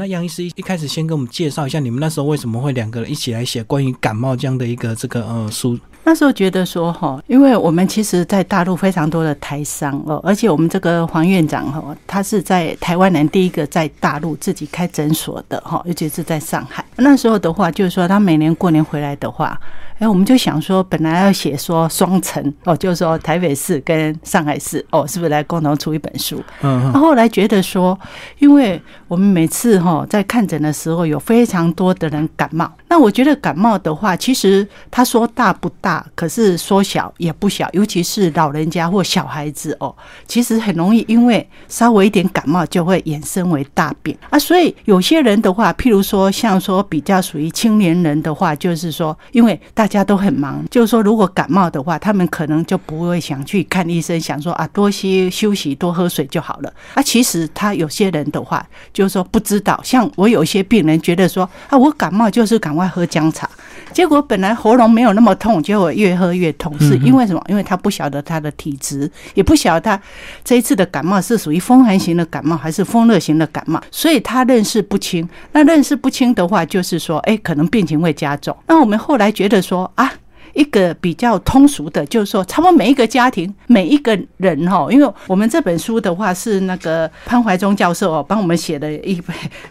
那杨医师一开始先跟我们介绍一下，你们那时候为什么会两个人一起来写关于感冒这样的一个这个呃书？那时候觉得说哈，因为我们其实，在大陆非常多的台商哦，而且我们这个黄院长哈，他是在台湾人第一个在大陆自己开诊所的哈，尤其是在上海。那时候的话，就是说他每年过年回来的话，哎，我们就想说，本来要写说双城哦，就是说台北市跟上海市哦，是不是来共同出一本书？嗯，后来觉得说，因为我们每次哈在看诊的时候，有非常多的人感冒，那我觉得感冒的话，其实他说大不大。可是说小也不小，尤其是老人家或小孩子哦，其实很容易因为稍微一点感冒就会衍生为大病啊。所以有些人的话，譬如说像说比较属于青年人的话，就是说因为大家都很忙，就是说如果感冒的话，他们可能就不会想去看医生，想说啊多些休息，多喝水就好了。啊，其实他有些人的话，就是说不知道，像我有一些病人觉得说啊，我感冒就是赶快喝姜茶。结果本来喉咙没有那么痛，结果越喝越痛，是因为什么？因为他不晓得他的体质，也不晓得他这一次的感冒是属于风寒型的感冒还是风热型的感冒，所以他认识不清。那认识不清的话，就是说，哎，可能病情会加重。那我们后来觉得说啊。一个比较通俗的，就是说，差不多每一个家庭、每一个人哈，因为我们这本书的话是那个潘怀忠教授哦帮我们写的一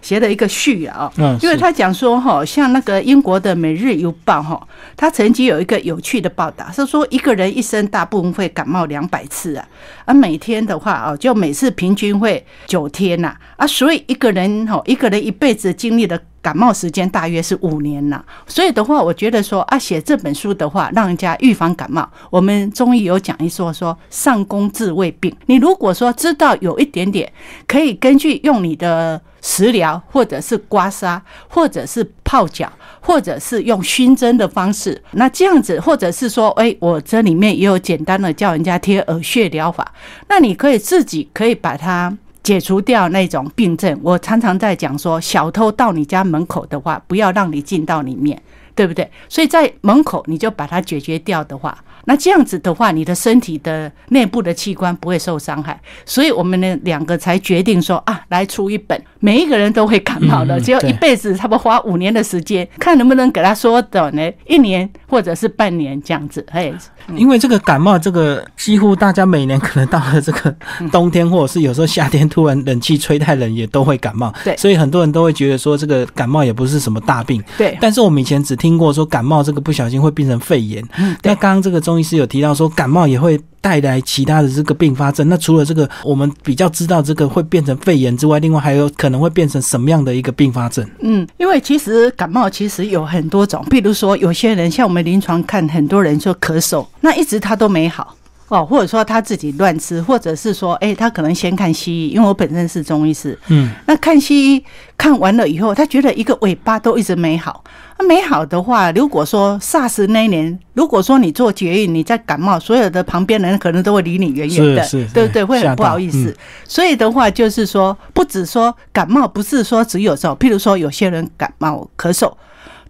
写的一个序啊，嗯，因为他讲说哈，像那个英国的《每日邮报》哈，他曾经有一个有趣的报道，是说一个人一生大部分会感冒两百次啊，而每天的话哦，就每次平均会九天呐，啊，所以一个人哈，一个人一辈子经历的。感冒时间大约是五年呐，所以的话，我觉得说啊，写这本书的话，让人家预防感冒。我们中医有讲一说，说上工治未病。你如果说知道有一点点，可以根据用你的食疗，或者是刮痧，或者是泡脚，或者是用熏蒸的方式，那这样子，或者是说，哎，我这里面也有简单的叫人家贴耳穴疗法，那你可以自己可以把它。解除掉那种病症，我常常在讲说，小偷到你家门口的话，不要让你进到里面，对不对？所以在门口你就把它解决掉的话。那这样子的话，你的身体的内部的器官不会受伤害，所以我们呢两个才决定说啊，来出一本，每一个人都会感冒的，只有一辈子，差不多花五年的时间，看能不能给他缩短呢，一年或者是半年这样子。哎，因为这个感冒，这个几乎大家每年可能到了这个冬天，或者是有时候夏天突然冷气吹太冷，也都会感冒。对，所以很多人都会觉得说，这个感冒也不是什么大病。对，但是我们以前只听过说感冒这个不小心会变成肺炎。嗯，那刚刚这个中。医师有提到说，感冒也会带来其他的这个并发症。那除了这个，我们比较知道这个会变成肺炎之外，另外还有可能会变成什么样的一个并发症？嗯，因为其实感冒其实有很多种，比如说有些人像我们临床看，很多人说咳嗽，那一直他都没好。哦，或者说他自己乱吃，或者是说，哎，他可能先看西医，因为我本身是中医师，嗯，那看西医看完了以后，他觉得一个尾巴都一直没好。那没好的话，如果说 SARS 那一年，如果说你做绝育，你在感冒，所有的旁边人可能都会离你远远的，对不对？会很不好意思。所以的话，就是说，不止说感冒，不是说只有时候，譬如说有些人感冒、咳嗽、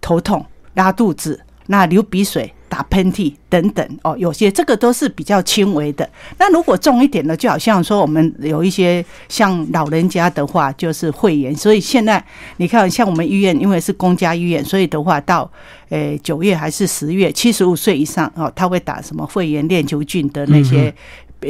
头痛、拉肚子，那流鼻水。打喷嚏等等哦，有些这个都是比较轻微的。那如果重一点的，就好像说我们有一些像老人家的话，就是肺炎。所以现在你看，像我们医院，因为是公家医院，所以的话到诶九月还是十月，七十五岁以上哦，他会打什么肺炎链球菌的那些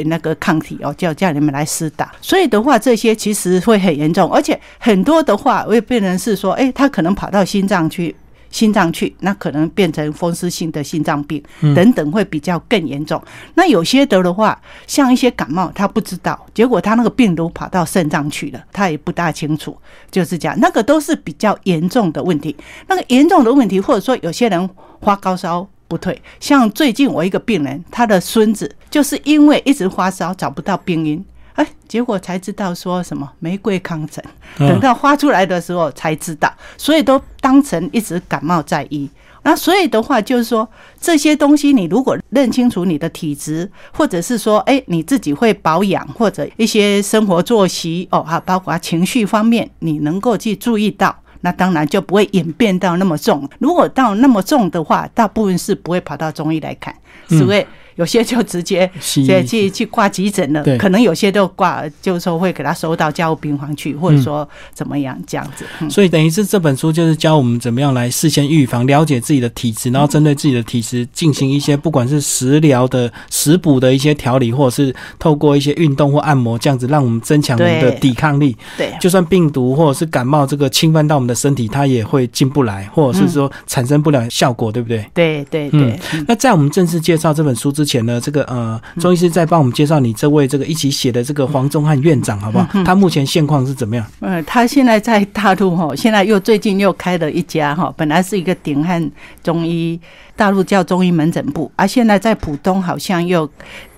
那个抗体哦，叫叫你们来施打。所以的话，这些其实会很严重，而且很多的话，会变成是说，哎，他可能跑到心脏去。心脏去，那可能变成风湿性的心脏病等等，会比较更严重。那有些得的话，像一些感冒，他不知道，结果他那个病毒跑到肾脏去了，他也不大清楚，就是这样。那个都是比较严重的问题。那个严重的问题，或者说有些人发高烧不退，像最近我一个病人，他的孙子就是因为一直发烧，找不到病因。哎，结果才知道说什么玫瑰康疹，等到发出来的时候才知道，所以都当成一直感冒在医。那所以的话，就是说这些东西，你如果认清楚你的体质，或者是说，哎，你自己会保养，或者一些生活作息哦，哈，包括情绪方面，你能够去注意到，那当然就不会演变到那么重。如果到那么重的话，大部分是不会跑到中医来看，是会。有些就直接是去去去挂急诊了对，可能有些都挂，就是说会给他收到加护病房去，或者说怎么样这样子。嗯。所以等于是这本书就是教我们怎么样来事先预防，了解自己的体质，然后针对自己的体质进行一些不管是食疗的、食补的一些调理，或者是透过一些运动或按摩这样子，让我们增强我们的抵抗力。对，就算病毒或者是感冒这个侵犯到我们的身体，它也会进不来，或者是说产生不了效果，对不对？对对对，嗯。那在我们正式介绍这本书之前呢，这个呃，钟医师再帮我们介绍你这位这个一起写的这个黄宗汉院长好不好？他目前现况是怎么样？呃，他现在在大陆哈，现在又最近又开了一家哈，本来是一个鼎汉中医，大陆叫中医门诊部，啊，现在在浦东好像又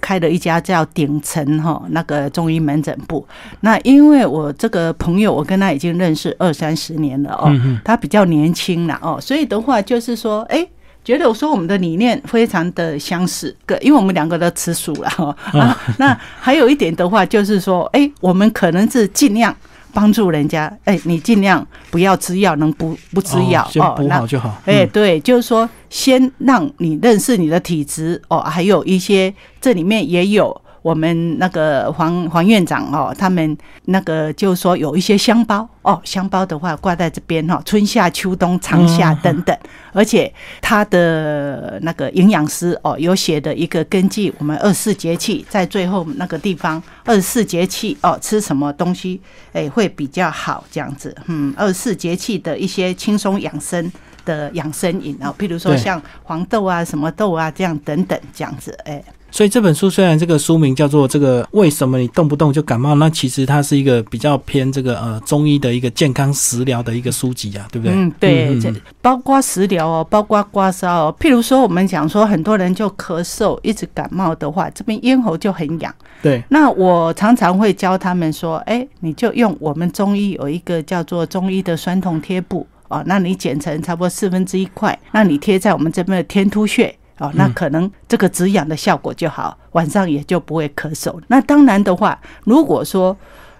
开了一家叫鼎城哈那个中医门诊部。那因为我这个朋友，我跟他已经认识二三十年了哦，他比较年轻了哦，所以的话就是说，哎。觉得我说我们的理念非常的相似，个因为我们两个都吃素了哈。啊，那还有一点的话就是说，哎，我们可能是尽量帮助人家，哎，你尽量不要吃药，能不不吃药哦那好就好。哎，嗯对，就是说，先让你认识你的体质哦，还有一些这里面也有我们那个黄黄院长哦，他们那个就是说有一些香包哦，香包的话挂在这边哈、春夏秋冬长夏等等，而且他的那个营养师哦有写的一个根据我们二十四节气在最后那个地方二十四节气哦吃什么东西哎会比较好这样子，嗯，二十四节气的一些轻松养生。的养生饮啊，譬如说像黄豆啊、什么豆啊这样等等这样子，哎，所以这本书虽然这个书名叫做这个为什么你动不动就感冒，那其实它是一个比较偏这个呃中医的一个健康食疗的一个书籍啊，对不对？嗯，对，嗯这包括食疗哦，包括刮痧哦。譬如说，我们讲说很多人就咳嗽，一直感冒的话，这边咽喉就很痒。对，那我常常会教他们说，哎，你就用我们中医有一个叫做中医的酸痛贴布哦，那你剪成差不多四分之一块，那你贴在我们这边的天突穴。哦，那可能这个止痒的效果就好，晚上也就不会咳嗽。那当然的话，如果说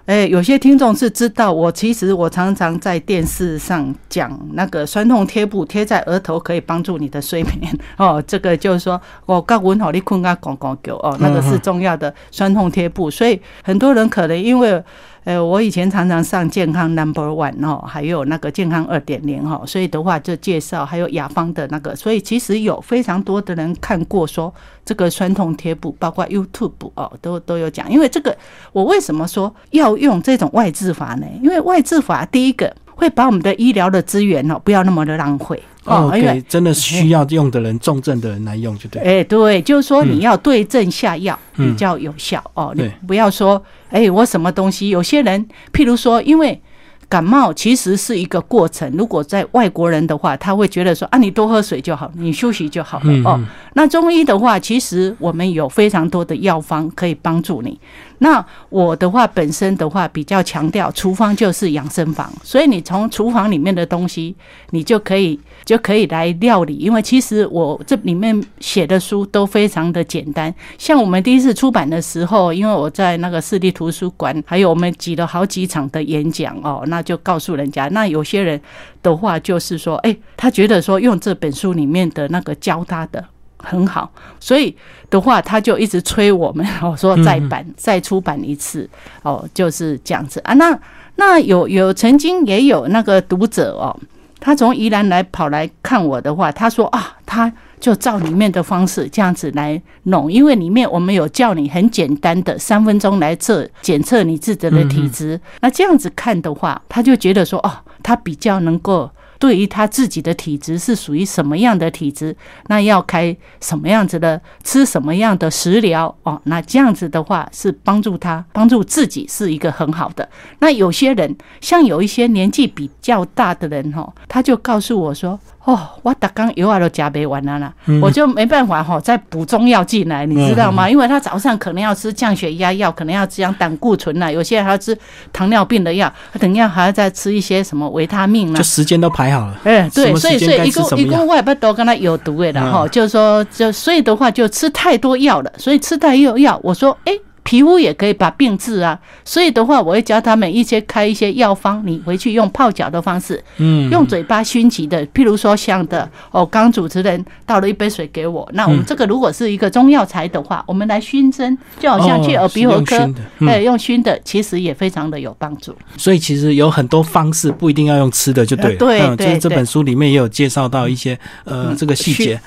哎，有些听众是知道我，其实我常常在电视上讲那个酸痛贴布贴在额头可以帮助你的睡眠 哦。这个就是说，我告文好你困啊，广广狗哦，那个是重要的酸痛贴布。所以很多人可能因为。呃，我以前常常上健康 Number One 哦，还有那个健康二点零哈，所以的话就介绍还有雅芳的那个，所以其实有非常多的人看过说这个酸痛贴布，包括 YouTube 哦，都都有讲。因为这个，我为什么说要用这种外治法呢？因为外治法第一个会把我们的医疗的资源哦，不要那么的浪费哦，因为给真的需要用的人、重症的人来用就对。哎、对，就是说你要对症下药嗯比较有效、哦。你对不要说，哎、我什么东西？有些人，譬如说，因为感冒其实是一个过程。如果在外国人的话，他会觉得说啊，你多喝水就好，你休息就好了、哦。那中医的话，其实我们有非常多的药方可以帮助你。那我的话，本身的话比较强调厨房就是养生房，所以你从厨房里面的东西，你就可以就可以来料理。因为其实我这里面写的书都非常的简单，像我们第一次出版的时候，因为我在那个市立图书馆，还有我们挤了好几场的演讲哦，那就告诉人家，那有些人的话就是说，哎、他觉得说用这本书里面的那个教他的。很好，所以的话，他就一直催我们，哦，说再版、再出版一次，哦，就是这样子啊。那那有有曾经也有那个读者哦，他从宜兰来跑来看我的话，他说啊，他就照里面的方式这样子来弄，因为里面我们有叫你很简单的三分钟来测检测你自己的体质，那这样子看的话，他就觉得说哦，他比较能够。对于他自己的体质是属于什么样的体质，那要开什么样子的吃什么样的食疗哦，那这样子的话是帮助他帮助自己是一个很好的。那有些人像有一些年纪比较大的人哦，他就告诉我说。哦，我打刚油啊都加没完了啦，我就没办法哈，再补中药进来，你知道吗？因为他早上可能要吃降血压药，可能要吃胆固醇啦，有些人还要吃糖尿病的药，等一下还要再吃一些什么维他命啦就。时间都排好了。哎，对，所以所以一共一共什么药？我也不都跟他有毒的哈，就是说就所以的话就吃太多药了，所以吃太多药，我说哎。皮肤也可以把病治啊。所以的话，我会教他们一些开一些药方，你回去用泡脚的方式，嗯，用嘴巴熏起的，譬如说像的哦，刚主持人倒了一杯水给我，那我们这个如果是一个中药材的话，我们来熏蒸，就好像去耳鼻喉科，哎，用熏的，其实也非常的有帮助。所以其实有很多方式，不一定要用吃的就对。对，就是这本书里面也有介绍到一些呃这个细节。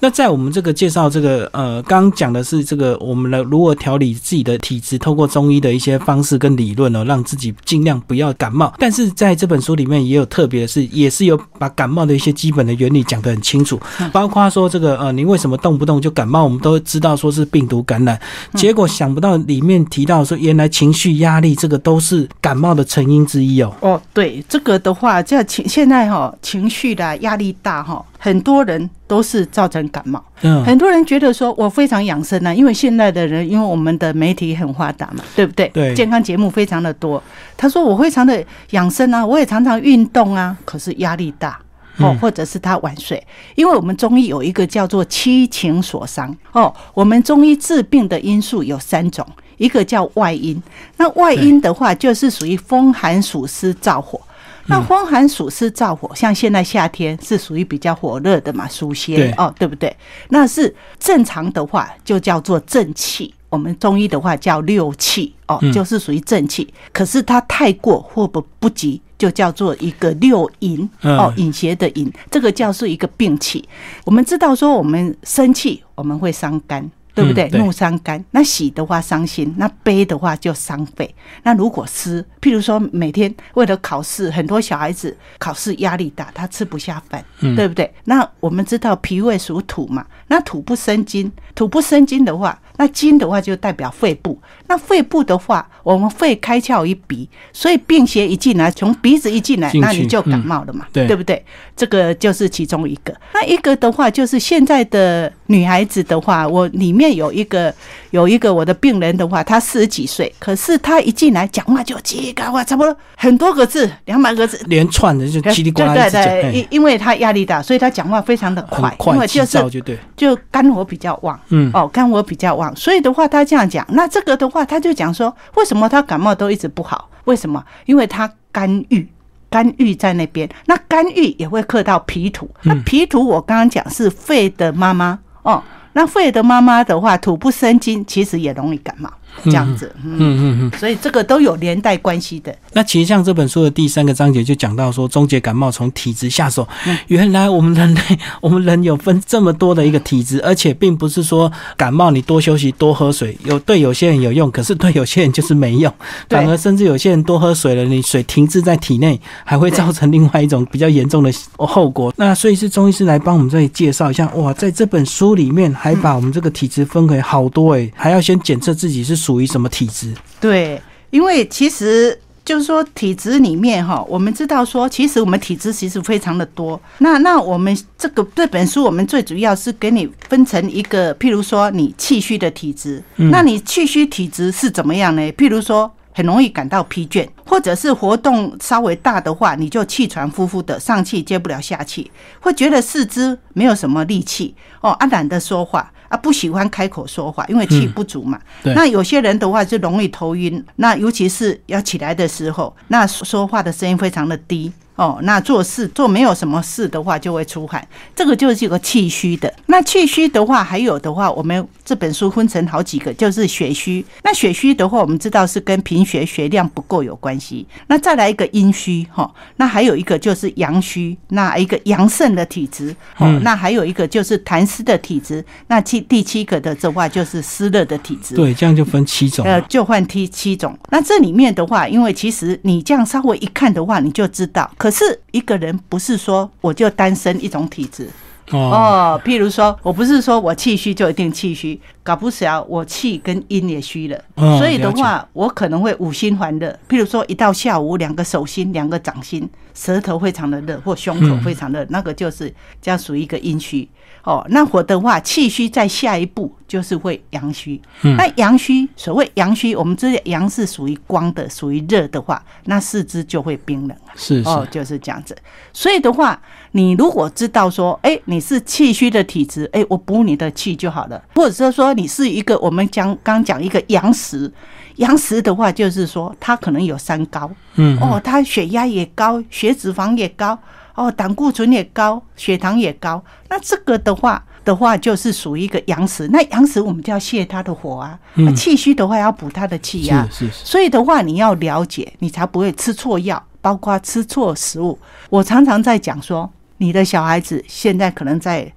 那在我们这个介绍这个呃，刚刚讲的是这个我们的如何调理自己的体质，透过中医的一些方式跟理论哦，让自己尽量不要感冒。但是在这本书里面也有特别的是，也是有把感冒的一些基本的原理讲得很清楚，包括说这个呃，你为什么动不动就感冒？我们都知道说是病毒感染，结果想不到里面提到说，原来情绪压力这个都是感冒的成因之一哦。哦，对，这个的话，这情现在哈情绪的压力大哈，很多人都是造成感冒。嗯，很多人觉得说我非常养生啊，因为现在的人，因为我们的媒体很发达嘛，对不对？对，健康节目非常的多。他说我非常的养生啊，我也常常运动啊，可是压力大。哦，或者是他晚睡，因为我们中医有一个叫做七情所伤哦。我们中医治病的因素有三种，一个叫外因，那外因的话就是属于风寒暑湿燥火。那风寒暑湿燥火，像现在夏天是属于比较火热的嘛，暑邪哦，对不对？那是正常的话就叫做正气。我们中医的话叫六气哦，就是属于正气。可是它太过或不不及，就叫做一个六淫哦，淫邪的淫，这个叫是一个病气。我们知道说，我们生气我们会伤肝。对不对？怒伤肝，那喜的话伤心，那悲的话就伤肺。那如果湿，譬如说每天为了考试，很多小孩子考试压力大，他吃不下饭，对不对？那我们知道脾胃属土嘛，那土不生金，土不生金的话，那金的话就代表肺部。那肺部的话，我们肺开窍于鼻，所以病邪一进来，从鼻子一进来，那你就感冒了嘛，对不对？这个就是其中一个。那一个的话，就是现在的女孩子的话，我里面。有一个有一个我的病人的话，他四十几岁，可是他一进来讲话就叽里呱哇，差不多很多个字，两百个字连串的就叽里呱啦对对对，因因为他压力大，所以他讲话非常的快，因为就是就对，就肝火比较旺，嗯哦，肝火比较旺，所以的话他这样讲，那这个的话他就讲说，为什么他感冒都一直不好？为什么？因为他肝郁，肝郁在那边，那肝郁也会克到脾土，那脾土我刚刚讲是肺的妈妈哦。那肺的妈妈的话，土不生金，其实也容易感冒。这样子，嗯嗯嗯，所以这个都有连带关系的。那其实像这本书的第三个章节就讲到说，终结感冒从体质下手。原来我们人类，我们人有分这么多的一个体质，而且并不是说感冒你多休息、多喝水，有对有些人有用，可是对有些人就是没用。反而甚至有些人多喝水了，你水停滞在体内，还会造成另外一种比较严重的后果。那所以是中医师来帮我们这里介绍一下。哇，在这本书里面还把我们这个体质分为好多诶，还要先检测自己是。属于什么体质？对，因为其实就是说体质里面哈，我们知道说，其实我们体质其实非常的多。那那我们这个这本书，我们最主要是给你分成一个，譬如说你气虚的体质，那你气虚体质是怎么样呢？譬如说很容易感到疲倦，或者是活动稍微大的话，你就气喘呼呼的，上气接不了下气，会觉得四肢没有什么力气哦，啊懒得说话。他不喜欢开口说话，因为气不足嘛。那有些人的话就容易头晕，那尤其是要起来的时候，那说话的声音非常的低。哦，那做事做没有什么事的话，就会出汗，这个就是一个气虚的。那气虚的话，还有的话，我们这本书分成好几个，就是血虚。那血虚的话，我们知道是跟贫血、血量不够有关系。那再来一个阴虚，哈，那还有一个就是阳虚，那一个阳盛的体质，哦，那还有一个就是痰湿的体质。那七第七个的这话就是湿热的体质。对，这样就分七种。呃，就换七七种。那这里面的话，因为其实你这样稍微一看的话，你就知道。可是一个人不是说我就单身一种体质。哦，譬如说我不是说我气虚就一定气虚，搞不巧我气跟阴也虚了，所以的话我可能会五心烦热。譬如说一到下午，两个手心、两个掌心，舌头非常的热，或胸口非常热，那个就是这样属于一个阴虚。哦，那火的话，气虚在下一步就是会阳虚。那阳虚，所谓阳虚，我们知道阳是属于光的，属于热的话，那四肢就会冰冷是哦，就是这样子。所以的话，你如果知道说，哎，你是气虚的体质，哎，我补你的气就好了。或者是说，你是一个我们讲刚讲一个阳实，阳实的话就是说他可能有三高，嗯，哦，他血压也高，血脂肪也高，哦，胆固醇也高，血糖也高。那这个的话的话，就是属于一个阳实。那阳实我们就要泄他的火啊，那气虚的话要补他的气啊。是是是。所以的话，你要了解，你才不会吃错药，包括吃错食物。我常常在讲说，你的小孩子现在可能在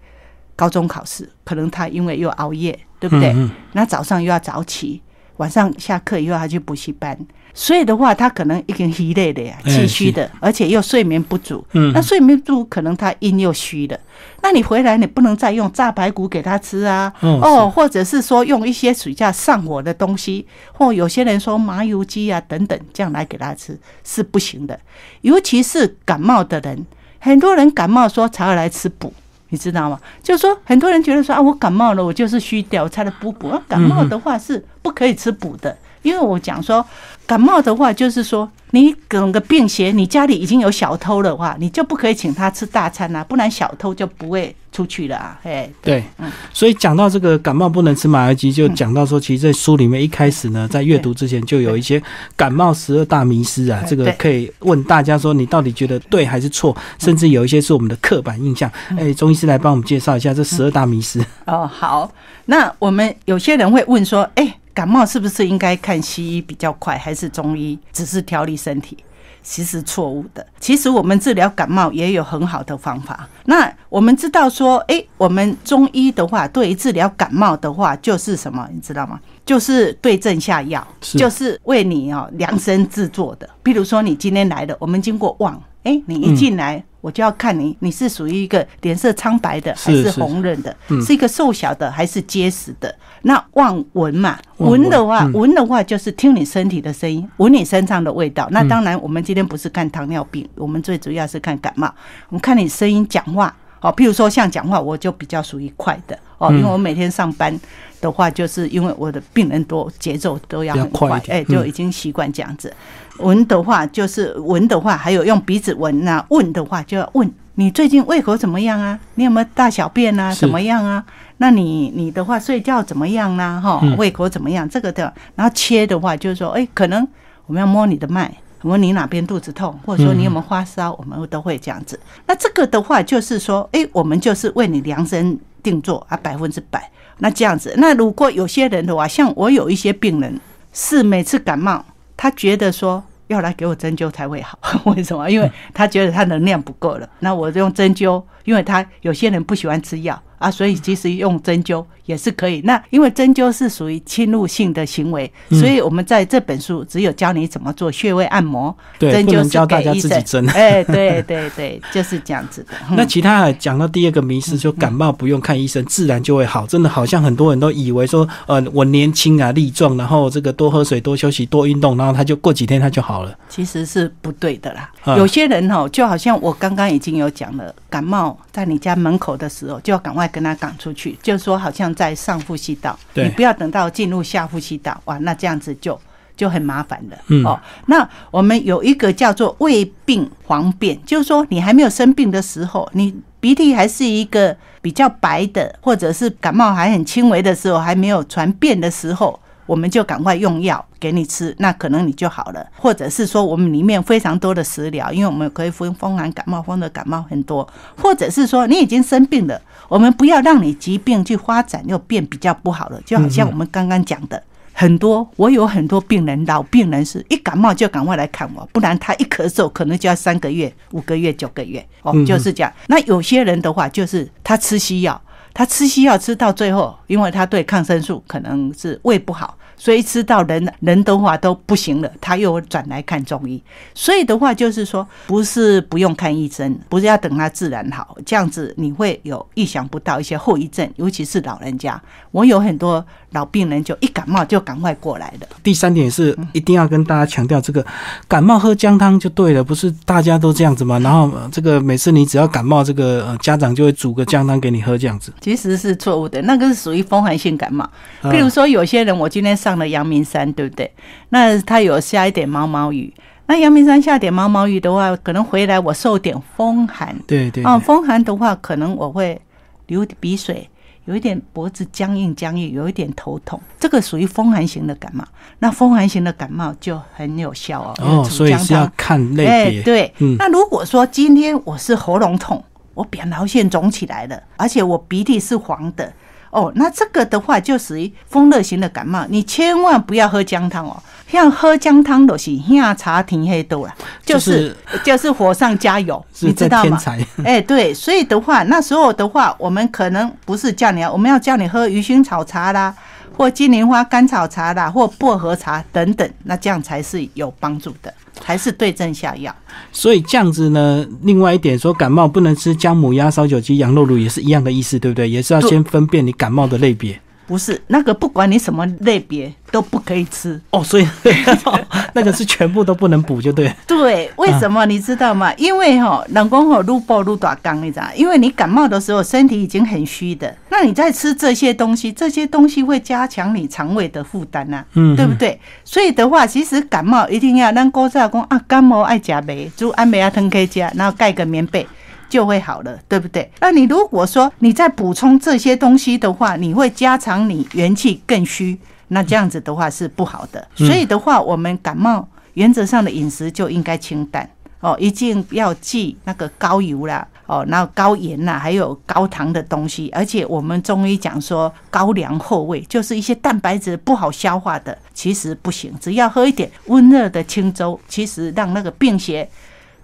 高中考试，可能他因为又熬夜，对不对？那早上又要早起，晚上下课以后他去补习班。所以的话，他可能已经疲累的呀，气虚的，而且又睡眠不足。嗯，那睡眠不足，可能他阴又虚的。那你回来，你不能再用炸排骨给他吃啊，哦，或者是说用一些暑假上火的东西，或有些人说麻油鸡啊等等，这样来给他吃是不行的。尤其是感冒的人，很多人感冒说才会来吃补，你知道吗？就是说很多人觉得说啊，我感冒了，我就是虚掉才来补补。感冒的话是不可以吃补的。因为我讲说，感冒的话，就是说你整个病邪，你家里已经有小偷的话，你就不可以请他吃大餐啊，不然小偷就不会出去了啊。嘿，对，嗯，所以讲到这个感冒不能吃马油鸡，就讲到说，其实，在书里面一开始呢，在阅读之前就有一些感冒十二大迷思啊，这个可以问大家说，你到底觉得对还是错？甚至有一些是我们的刻板印象。哎，中医师来帮我们介绍一下这十二大迷思。哦，好，那我们有些人会问说，哎。感冒是不是应该看西医比较快，还是中医只是调理身体？其实错误的。其实我们治疗感冒也有很好的方法。那我们知道说，哎，我们中医的话，对于治疗感冒的话，就是什么？你知道吗？就是对症下药，就是为你哦量身制作的。比如说，你今天来了，我们经过望。哎，你一进来，我就要看你，你是属于一个脸色苍白的，还是红润的？是一个瘦小的，还是结实的？那望闻嘛，闻的话，闻的话就是听你身体的声音，闻你身上的味道。那当然，我们今天不是看糖尿病，我们最主要是看感冒。我们看你声音讲话，好，譬如说像讲话，我就比较属于快的哦，因为我每天上班的话，就是因为我的病人多，节奏都要很快，哎，就已经习惯这样子。闻的话就是闻的话，还有用鼻子闻呐。问的话就要问你最近胃口怎么样啊？你有没有大小便啊？怎么样啊？那你你的话睡觉怎么样呢？哈，胃口怎么样？这个的。然后切的话就是说，哎，可能我们要摸你的脉，摸你哪边肚子痛，或者说你有没有发烧，我们都会这样子。那这个的话就是说，哎，我们就是为你量身定做啊，百分之百。那这样子，那如果有些人的话，像我有一些病人是每次感冒。他觉得说要来给我针灸才会好，为什么？因为他觉得他能量不够了。那我用针灸，因为他有些人不喜欢吃药。啊，所以其实用针灸也是可以。那因为针灸是属于侵入性的行为，所以我们在这本书只有教你怎么做穴位按摩。对，针灸教大家自己针。哎，对对对，就是这样子的。那其他讲到第二个迷思，就感冒不用看医生，自然就会好。真的好像很多人都以为说，呃，我年轻啊，力壮，然后这个多喝水、多休息、多运动，然后他就过几天他就好了。其实是不对的啦。有些人哦，就好像我刚刚已经有讲了，感冒在你家门口的时候，就要赶快。跟他赶出去，就是说，好像在上呼吸道，你不要等到进入下呼吸道，哇，那这样子就就很麻烦了。哦，那我们有一个叫做胃病黄便，就是说你还没有生病的时候，你鼻涕还是一个比较白的，或者是感冒还很轻微的时候，还没有传变的时候。我们就赶快用药给你吃，那可能你就好了。或者是说，我们里面非常多的食疗，因为我们可以分风寒感冒、风的感冒很多。或者是说，你已经生病了，我们不要让你疾病去发展又变比较不好了。就好像我们刚刚讲的，很多我有很多病人，老病人是一感冒就赶快来看我，不然他一咳嗽可能就要三个月、五个月、九个月哦，就是这样。那有些人的话，就是他吃西药。他吃西药吃到最后，因为他对抗生素可能是胃不好，所以吃到人人的话都不行了，他又转来看中医。所以的话就是说，不是不用看医生，不是要等他自然好，这样子你会有意想不到一些后遗症，尤其是老人家。我有很多。老病人就一感冒就赶快过来的。第三点是一定要跟大家强调，这个感冒喝姜汤就对了，不是大家都这样子吗？然后这个每次你只要感冒，这个家长就会煮个姜汤给你喝这样子。其实是错误的，那个是属于风寒性感冒。比如说有些人，我今天上了阳明山，对不对？那他有下一点毛毛雨，那阳明山下点毛毛雨的话，可能回来我受点风寒。对对。啊，风寒的话，可能我会流鼻水。有一点脖子僵硬僵硬，有一点头痛，这个属于风寒型的感冒。那风寒型的感冒就很有效哦。哦，所以是要看类别。对，那如果说今天我是喉咙痛，我扁桃腺肿起来了，而且我鼻涕是黄的。哦，那这个的话就属于风热型的感冒，你千万不要喝姜汤哦。像喝姜汤都是下茶停黑豆啦，就是就是火上加油，你知道吗？哎，对，所以的话，那时候的话，我们可能不是叫你，我们要叫你喝鱼腥草茶啦，或金莲花甘草茶啦，或薄荷茶等等，那这样才是有帮助的。还是对症下药，所以这样子呢。另外一点说，感冒不能吃姜母鸭、烧酒鸡、羊肉卤，也是一样的意思，对不对？也是要先分辨你感冒的类别。不是那个，不管你什么类别都不可以吃哦。所以 那个是全部都不能补，就对。对，为什么你知道吗？因为哈，冷宫吼撸爆撸大缸，你知道？因为你感冒的时候身体已经很虚的，那你再吃这些东西，这些东西会加强你肠胃的负担呐，嗯，对不对？所以的话，其实感冒一定要让郭少公啊，感冒爱加梅，煮安梅阿汤可以加，然后盖个棉被。就会好了，对不对？那你如果说你在补充这些东西的话，你会加长你元气更虚，那这样子的话是不好的。所以的话，我们感冒原则上的饮食就应该清淡哦，一定要忌那个高油啦，哦，然后高盐呐，还有高糖的东西。而且我们中医讲说高粱厚味，就是一些蛋白质不好消化的，其实不行。只要喝一点温热的清粥，其实让那个病邪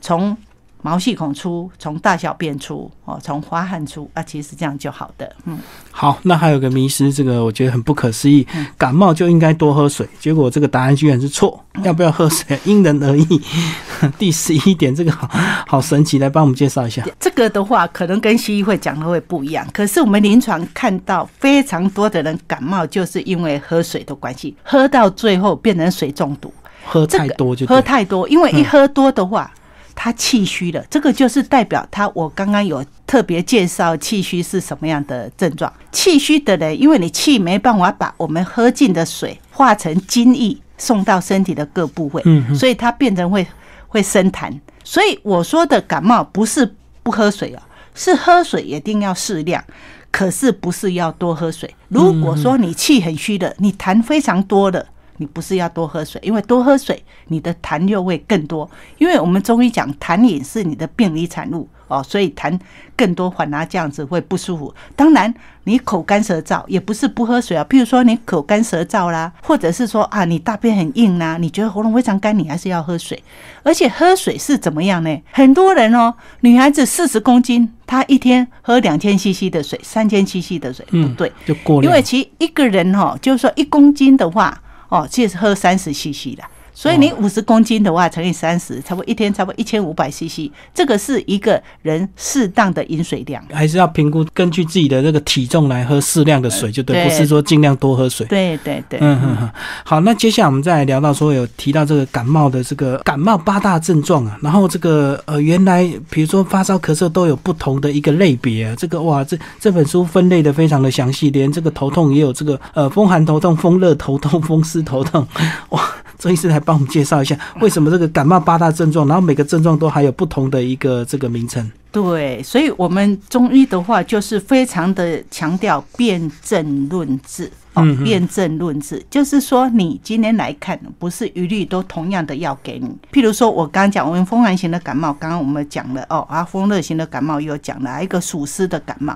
从毛细孔出，从大小便出，哦，从发汗出，啊，其实这样就好的。嗯，好，那还有个迷失，这个我觉得很不可思议，感冒就应该多喝水，结果这个答案居然是错，要不要喝水因人而异。第十一点，这个好好神奇，来帮我们介绍一下。这个的话，可能跟西医会讲的会不一样，可是我们临床看到非常多的人感冒，就是因为喝水的关系，喝到最后变成水中毒，喝太多就喝太多，因为一喝多的话。他气虚了，这个就是代表他。我刚刚有特别介绍气虚是什么样的症状。气虚的人，因为你气没办法把我们喝进的水化成精液送到身体的各部位，所以它变成会会生痰。所以我说的感冒不是不喝水哦，是喝水一定要适量，可是不是要多喝水。如果说你气很虚的，你痰非常多的。你不是要多喝水，因为多喝水，你的痰又会更多。因为我们中医讲痰饮是你的病理产物哦，所以痰更多，反而这样子会不舒服。当然，你口干舌燥也不是不喝水啊。譬如说你口干舌燥啦，或者是说啊，你大便很硬啦，你觉得喉咙非常干，你还是要喝水。而且喝水是怎么样呢？很多人哦，女孩子四十公斤，她一天喝两千 CC 的水，三千 CC 的水，不对，就过因为其一个人哦，就是说一公斤的话。哦，就是喝三十 CC 的。所以你五十公斤的话，乘以三十，差不多一天差不多一千五百 CC，这个是一个人适当的饮水量。还是要评估，根据自己的那个体重来喝适量的水，就对，不是说尽量多喝水。对对对，嗯嗯嗯。好，那接下来我们再来聊到说，有提到这个感冒的这个感冒八大症状啊，然后这个呃，原来比如说发烧、咳嗽都有不同的一个类别啊。这个哇，这这本书分类的非常的详细，连这个头痛也有这个呃风寒头痛、风热头痛、风湿头痛，哇。周医师来帮我们介绍一下，为什么这个感冒八大症状，然后每个症状都还有不同的一个这个名称。对，所以我们中医的话就是非常的强调辨证论治哦，辨证论治就是说，你今天来看，不是一律都同样的药给你。譬如说，我刚刚讲我们风寒型的感冒，刚刚我们讲了哦，啊，风热型的感冒又讲了一个暑湿的感冒。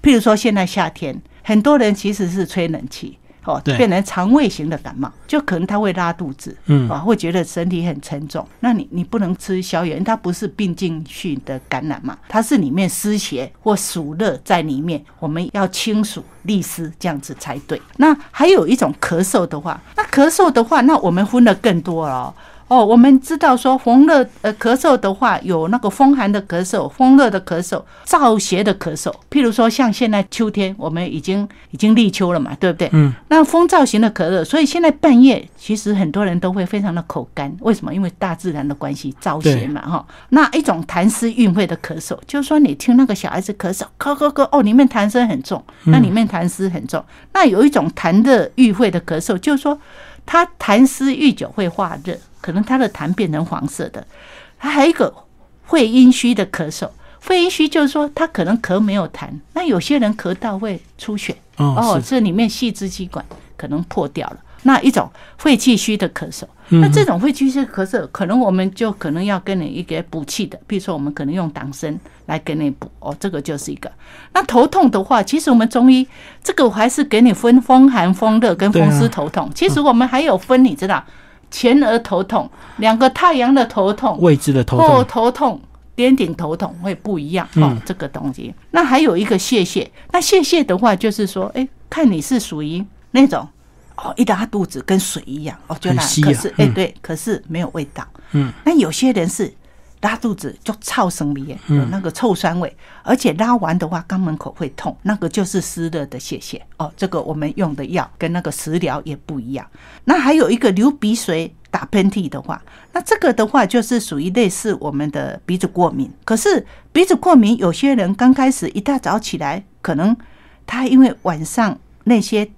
譬如说，现在夏天，很多人其实是吹冷气。哦，变成肠胃型的感冒，就可能他会拉肚子，嗯，啊，会觉得身体很沉重。那你你不能吃消炎，它不是病菌性的感染嘛？它是里面湿邪或暑热在里面，我们要清暑利湿这样子才对。那还有一种咳嗽的话，那咳嗽的话，那我们分的更多了。哦，我们知道说风热呃咳嗽的话，有那个风寒的咳嗽、风热的咳嗽、燥邪的咳嗽。譬如说，像现在秋天，我们已经已经立秋了嘛，对不对？嗯。那风燥型的咳嗽，所以现在半夜其实很多人都会非常的口干，为什么？因为大自然的关系，燥邪嘛，哈。那一种痰湿运会的咳嗽，就是说你听那个小孩子咳嗽，咳咳咳，哦，里面痰声很重，那里面痰湿很重。那有一种痰热郁会的咳嗽，就是说他痰湿郁久会化热。可能他的痰变成黄色的，他还有一个会阴虚的咳嗽，肺阴虚就是说他可能咳没有痰，那有些人咳到会出血。哦哦，这里面细支气管可能破掉了。那一种肺气虚的咳嗽，嗯那这种肺气虚咳嗽，可能我们就可能要跟你一个补气的，比如说我们可能用党参来给你补。哦，这个就是一个。那头痛的话，其实我们中医这个我还是给你分风寒、风热跟风湿头痛。其实我们还有分，你知道，前额头痛、两个太阳的头痛、位置的头后痛，头痛、颠顶头痛会不一样哦嗯，这个东西。那还有一个泄泻，那泄泻的话就是说，哎，看你是属于那种哦，一拉肚子跟水一样哦，就那，啊可是哎欸对，可是没有味道。嗯，那有些人是拉肚子就臭生理，嗯有那个臭酸味，而且拉完的话肛门口会痛，那个就是湿热的泄泻哦。这个我们用的药跟那个食疗也不一样。那还有一个流鼻水。打喷嚏的话，那这个的话就是属于类似我们的鼻子过敏。可是鼻子过敏，有些人刚开始一大早起来，可能他因为晚上那些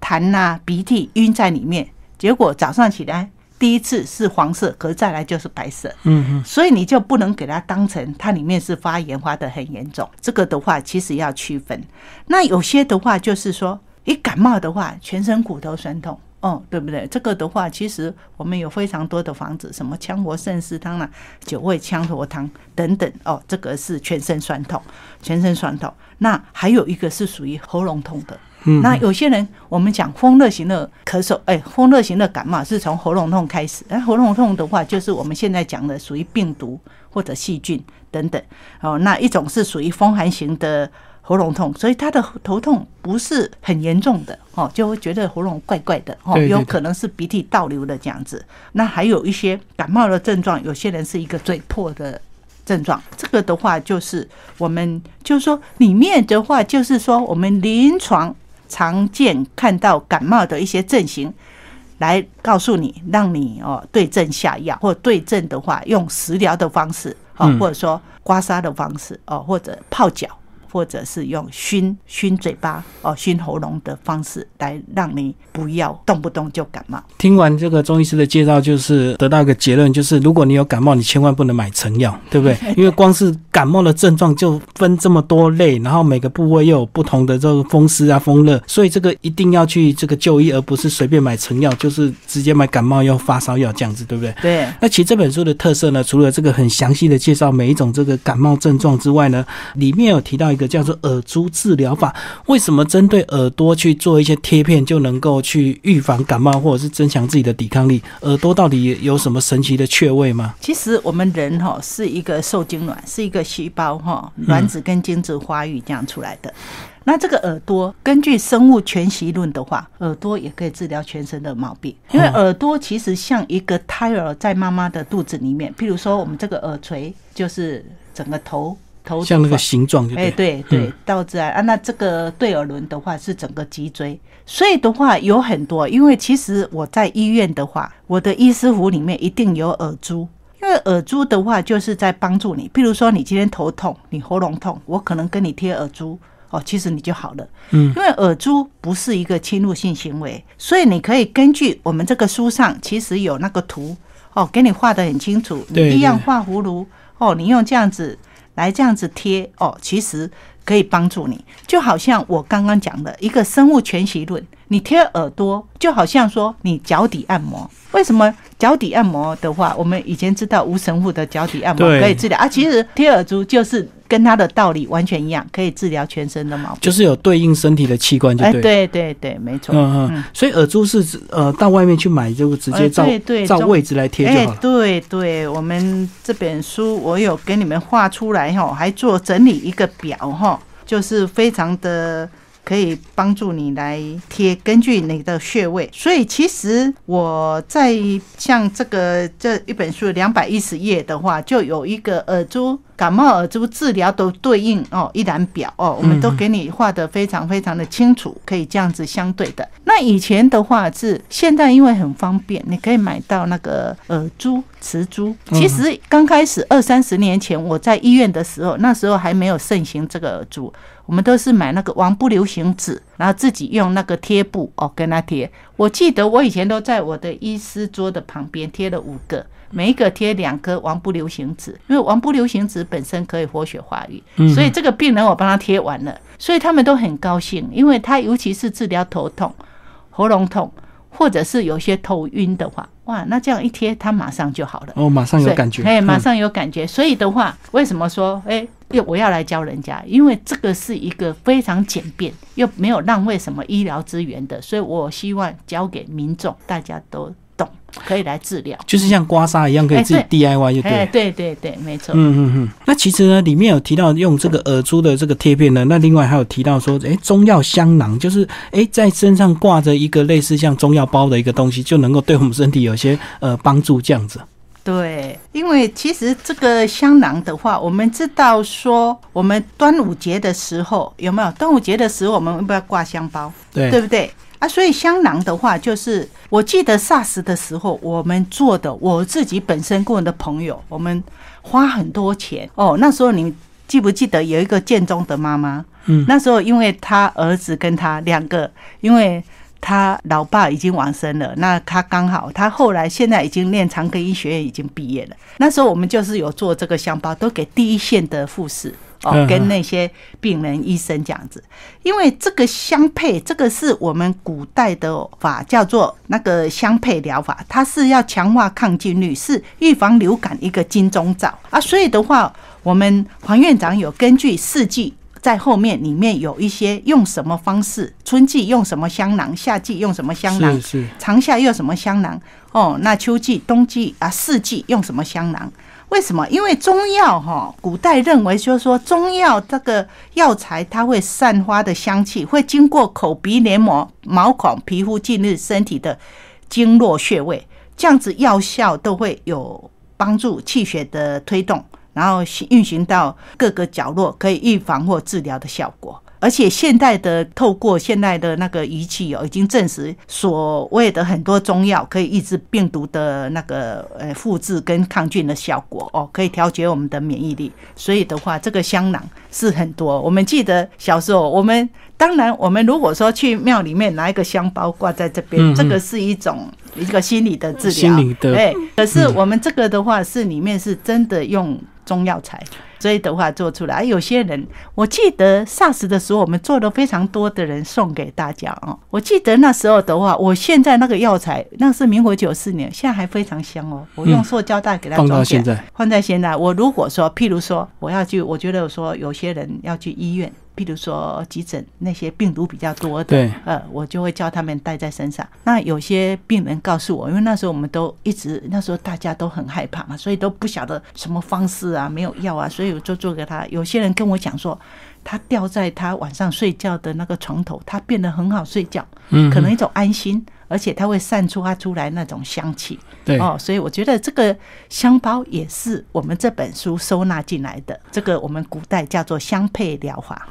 痰呐、鼻涕晕在里面，结果早上起来第一次是黄色，可是再来就是白色。嗯嗯，所以你就不能给它当成它里面是发炎发的很严重。这个的话，其实要区分。那有些的话就是说，一感冒的话，全身骨头酸痛。哦，对不对？这个的话，其实我们有非常多的方子，什么羌活肾丝汤啦、九味羌活汤等等。哦，这个是全身酸痛，全身酸痛。那还有一个是属于喉咙痛的。嗯那有些人我们讲风热型的咳嗽，哎，风热型的感冒是从喉咙痛开始。那喉咙痛的话，就是我们现在讲的属于病毒或者细菌等等。哦，那一种是属于风寒型的喉咙痛，所以他的头痛不是很严重的哦，就会觉得喉咙怪怪的哦，有可能是鼻涕倒流的这样子。那还有一些感冒的症状，有些人是一个嘴破的。症状，这个的话就是我们就是说里面的话就是说我们临床常见看到感冒的一些症型，来告诉你，让你哦对症下药，或对症的话用食疗的方式哦，嗯或者说刮痧的方式哦，或者泡脚。或者是用熏熏嘴巴哦、熏喉咙的方式来让你不要动不动就感冒。听完这个中医师的介绍，就是得到一个结论，就是如果你有感冒，你千万不能买成药，对不对？因为光是感冒的症状就分这么多类，然后每个部位又有不同的这个风湿啊、风热，所以这个一定要去这个就医，而不是随便买成药，就是直接买感冒药、发烧药这样子，对不对？对，那其实这本书的特色呢，除了这个很详细的介绍每一种这个感冒症状之外呢，里面有提到一个叫做耳珠治疗法。为什么针对耳朵去做一些贴片就能够去预防感冒，或者是增强自己的抵抗力？耳朵到底有什么神奇的穴位吗？其实我们人哈是一个受精卵，是一个细胞哈，卵子跟精子发育这样出来的。那这个耳朵，根据生物全息论的话，耳朵也可以治疗全身的毛病，因为耳朵其实像一个胎儿在妈妈的肚子里面。譬如说，我们这个耳垂就是整个头头像那个形状就哎，对。对对，倒置啊，啊，那这个对耳轮的话是整个脊椎，所以的话有很多，因为其实我在医院的话，我的医师服里面一定有耳珠。因为耳珠的话，就是在帮助你。譬如说，你今天头痛，你喉咙痛，我可能跟你贴耳珠，哦，其实你就好了。嗯因为耳珠不是一个侵入性行为，所以你可以根据我们这个书上其实有那个图哦，给你画的很清楚。对你一样对画葫芦哦，你用这样子来这样子贴哦，其实可以帮助你。就好像我刚刚讲的一个生物全息论，你贴耳朵就好像说你脚底按摩。为什么脚底按摩的话，我们以前知道无神父的脚底按摩可以治疗啊？其实贴耳珠就是跟它的道理完全一样，可以治疗全身的毛病。就是有对应身体的器官就哎，对。对对对，没错。嗯嗯，所以耳珠是指呃到外面去买就直接呃照、照位置来贴就哎好了。，对对，我们这本书我有给你们画出来哈，还做整理一个表哈，就是非常的可以帮助你来贴，根据你的穴位。所以其实我在像这个这一本书两百一十页的话，就有一个耳珠感冒耳珠治疗都对应哦一览表哦，我们都给你画的非常非常的清楚，可以这样子相对的。那以前的话是，现在因为很方便，你可以买到那个耳珠、磁珠。其实刚开始二三十年前我在医院的时候，那时候还没有盛行这个耳珠，我们都是买那个王不留行纸，然后自己用那个贴布哦跟它贴。我记得我以前都在我的医师桌的旁边贴了五个，每一个贴两颗王不留行子，因为王不留行子本身可以活血化瘀，嗯所以这个病人我帮他贴完了，所以他们都很高兴，因为他尤其是治疗头痛、喉咙痛，或者是有些头晕的话，哇，那这样一贴，他马上就好了。哦，马上有感觉，哎，马嗯上有感觉。所以的话，为什么说哎，又我要来教人家？因为这个是一个非常简便又没有浪费什么医疗资源的，所以我希望教给民众，大家都懂，可以来治疗。就是像刮痧一样，可以自己哎 DIY 就对哎，了。对对对，没错。嗯嗯嗯，那其实呢，里面有提到用这个耳珠的这个贴片呢，那另外还有提到说，诶，中药香囊，就是诶，在身上挂着一个类似像中药包的一个东西，就能够对我们身体有些呃帮助，这样子。对，因为其实这个香囊的话，我们知道说，我们端午节的时候有没有？端午节的时候，我们要不要挂香包？对对不对？啊，所以香囊的话，就是我记得 SARS 的时候，我们做的，我自己本身跟我的朋友，我们花很多钱哦。那时候你记不记得有一个建中的妈妈？嗯那时候因为他儿子跟他两个，因为他老爸已经往生了，那他刚好，他后来现在已经念长庚医学院，已经毕业了。那时候我们就是有做这个香包，都给第一线的护士哦嗯，跟那些病人、医生这样子。因为这个相配，这个是我们古代的法，叫做那个相配疗法，它是要强化抗菌率，是预防流感一个金钟罩啊。所以的话，我们黄院长有根据四季。在后面里面有一些用什么方式，春季用什么香囊，夏季用什么香囊是，是，长夏用什么香囊？哦，那秋季、冬季啊，四季用什么香囊？为什么？因为中药哈，古代认为就是说中药这个药材它会散发的香气，会经过口鼻黏膜、毛孔、皮肤进入身体的经络穴位，这样子药效都会有帮助气血的推动，然后运行到各个角落，可以预防或治疗的效果。而且现代的透过现代的那个仪器哦，已经证实所谓的很多中药可以抑制病毒的那个呃复制跟抗菌的效果哦，可以调节我们的免疫力。所以的话，这个香囊是很多。我们记得小时候，我们当然我们如果说去庙里面拿一个香包挂在这边，这个是一种一个心理的治疗，心理的对。可是我们这个的话是里面是真的用中药材。所以的话做出来，有些人我记得 SARS 的时候，我们做了非常多的人送给大家哦。我记得那时候的话，我现在那个药材那是民国九四年，现在还非常香哦。我用塑胶袋给它放到装起来，现在，放在现在。我如果说，譬如说我要去，我觉得说有些人要去医院，譬如说急诊那些病毒比较多的，对，呃，我就会叫他们带在身上。那有些病人告诉我，因为那时候我们都一直那时候大家都很害怕嘛，所以都不晓得什么方式啊，没有药啊，所以我就做给他。有些人跟我讲说，他吊在他晚上睡觉的那个床头，他变得很好睡觉，嗯，可能一种安心。而且它会散出它出来那种香气对，哦，所以我觉得这个香包也是我们这本书收纳进来的。这个我们古代叫做香配疗法。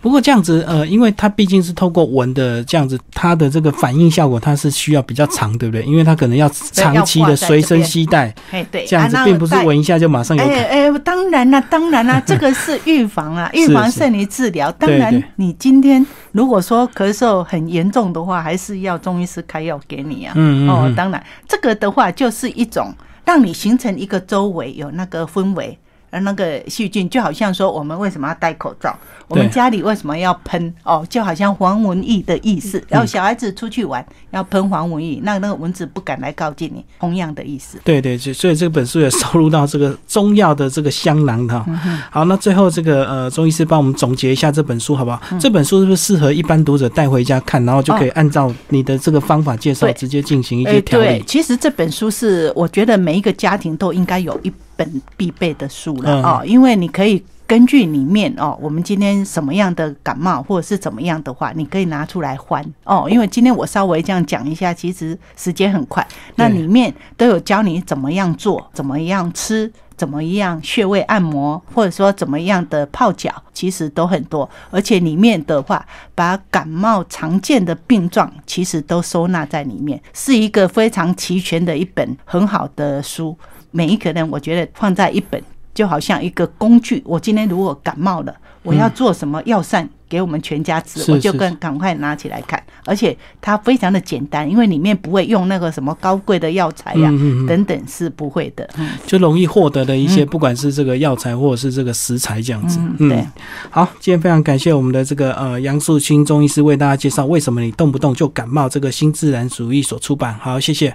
不过这样子，呃，因为它毕竟是透过闻的这样子，它的这个反应效果它是需要比较长，对不对？因为它可能要长期的随身携带，哎，对，这样子啊并不是。闻一下就马上有哎感。哎，当然啦，当然啦，这个是预防啊，预防胜于治疗。当然，你今天如果说咳嗽很严重的话，还是要中医师开药给你啊。嗯嗯嗯，哦当然，这个的话就是一种让你形成一个周围有那个氛围，而那个细菌就好像说我们为什么要戴口罩，我们家里为什么要喷哦，就好像黄蚊液的意思。然后小孩子出去玩要喷黄蚊液，那那个蚊子不敢来靠近你，同样的意思。对对，所以所以这本书也收录到这个中药的这个香囊哈。好，那最后这个呃，中医师帮我们总结一下这本书好不好？这本书是不是适合一般读者带回家看，然后就可以按照你的这个方法介绍，直接进行一哎，些调对，理？其实这本书是我觉得每一个家庭都应该有一本必备的书了嗯哦，因为你可以根据里面哦，我们今天什么样的感冒或者是怎么样的话，你可以拿出来换哦。因为今天我稍微这样讲一下，其实时间很快，那里面都有教你怎么样做，怎么样吃。怎么样穴位按摩，或者说怎么样的泡脚，其实都很多。而且里面的话，把感冒常见的病状其实都收纳在里面，是一个非常齐全的一本很好的书。每一个人，我觉得放在一本，就好像一个工具。我今天如果感冒了，我要做什么药膳给我们全家吃，我就是跟赶快拿起来看，而且它非常的简单，因为里面不会用那个什么高贵的药材呀、等等是不会的。就容易获得的一些，不管是这个药材或者是这个食材这样子。嗯，对。好，今天非常感谢我们的这个呃杨素清中医师为大家介绍为什么你动不动就感冒这个新自然主义所出版。好，谢谢。